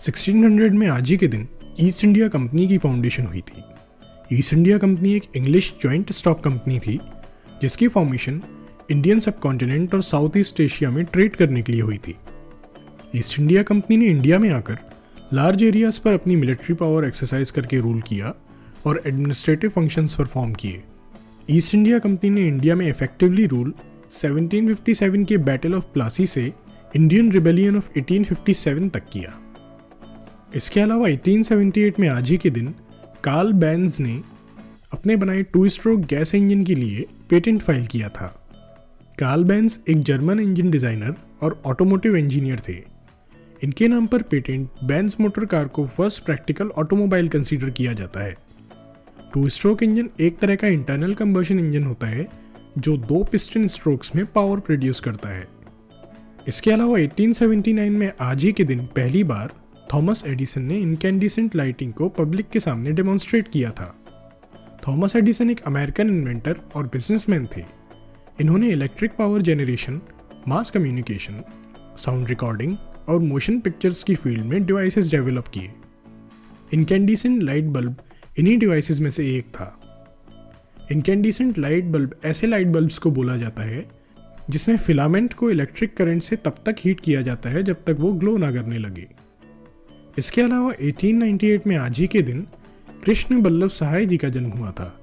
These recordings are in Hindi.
1600 में आज ही के दिन ईस्ट इंडिया कंपनी की फाउंडेशन हुई थी। ईस्ट इंडिया कंपनी एक इंग्लिश जॉइंट स्टॉक कंपनी थी, जिसकी फॉर्मेशन इंडियन सब कॉन्टिनेंट और साउथ ईस्ट एशिया में ट्रेड करने के लिए हुई थी। ईस्ट इंडिया कंपनी ने इंडिया में आकर लार्ज एरियाज़ पर अपनी मिलिट्री पावर एक्सरसाइज करके रूल किया और एडमिनिस्ट्रेटिव फ़ंक्शंस परफॉर्म किए। ईस्ट इंडिया कंपनी ने इंडिया में इफेक्टिवली रूल 1757 के बैटल ऑफ़ प्लासी से इंडियन रिबेलियन ऑफ़ 1857 तक किया। इसके अलावा 1878 में आज ही के दिन कार्ल बैंस ने अपने बनाए टू स्ट्रोक गैस इंजन के लिए पेटेंट फ़ाइल किया था। कार्ल बैंस एक जर्मन इंजन डिज़ाइनर और ऑटोमोटिव इंजीनियर थे। इनके नाम पर पेटेंट बैंस मोटर कार को फ़र्स्ट प्रैक्टिकल ऑटोमोबाइल कंसीडर किया जाता है। टू स्ट्रोक इंजन एक तरह का इंटरनल कंबशन इंजन होता है, जो दो पिस्टन स्ट्रोक्स में पावर प्रोड्यूस करता है। इसके अलावा 1879 में आज ही के दिन पहली बार थॉमस एडिसन ने इनकैंडिसेंट लाइटिंग को पब्लिक के सामने डेमोन्स्ट्रेट किया था। थॉमस एडिसन एक अमेरिकन इन्वेंटर और बिजनेसमैन थे। इन्होंने electric power generation, mass communication, sound recording और मोशन पिक्चर्स की फ़ील्ड में डिवाइसेस डेवलप किए। इनकैंडिसेंट लाइट बल्ब इन्हीं डिवाइसेस में से एक था। इनकैंडिसेंट लाइट बल्ब ऐसे लाइट बल्ब्स को बोला जाता है, जिसमें फिलामेंट को इलेक्ट्रिक करंट से तब तक हीट किया जाता है जब तक वो ग्लो ना करने लगे। इसके अलावा 1898 में आज ही के दिन कृष्ण बल्लभ सहाय जी का जन्म हुआ था।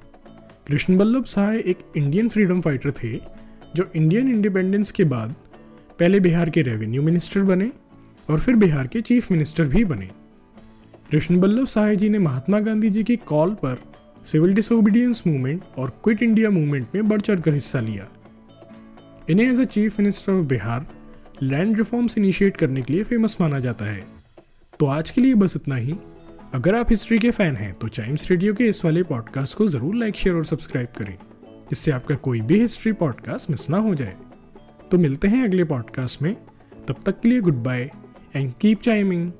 कृष्ण बल्लभ सहाय एक इंडियन फ्रीडम फाइटर थे, जो इंडियन इंडिपेंडेंस के बाद पहले बिहार के रेवेन्यू मिनिस्टर बने और फिर बिहार के चीफ मिनिस्टर भी बने। कृष्ण बल्लभ सहाय जी ने महात्मा गांधी जी की कॉल पर सिविल डिसोबीडियंस मूवमेंट और क्विट इंडिया मूवमेंट में बढ़ चढ़ कर हिस्सा लिया। इन्हें as a chief minister of Bihar land reforms initiate करने के लिए फ़ेमस माना जाता है। तो आज के लिए बस इतना ही। अगर आप हिस्ट्री के फ़ैन हैं तो चाइम्स रेडियो के इस वाले पॉडकास्ट को ज़रूर लाइक शेयर और सब्सक्राइब करें, जिससे आपका कोई भी हिस्ट्री पॉडकास्ट मिस ना हो जाए। तो मिलते हैं अगले पॉडकास्ट में। तब तक के लिए goodbye and keep chiming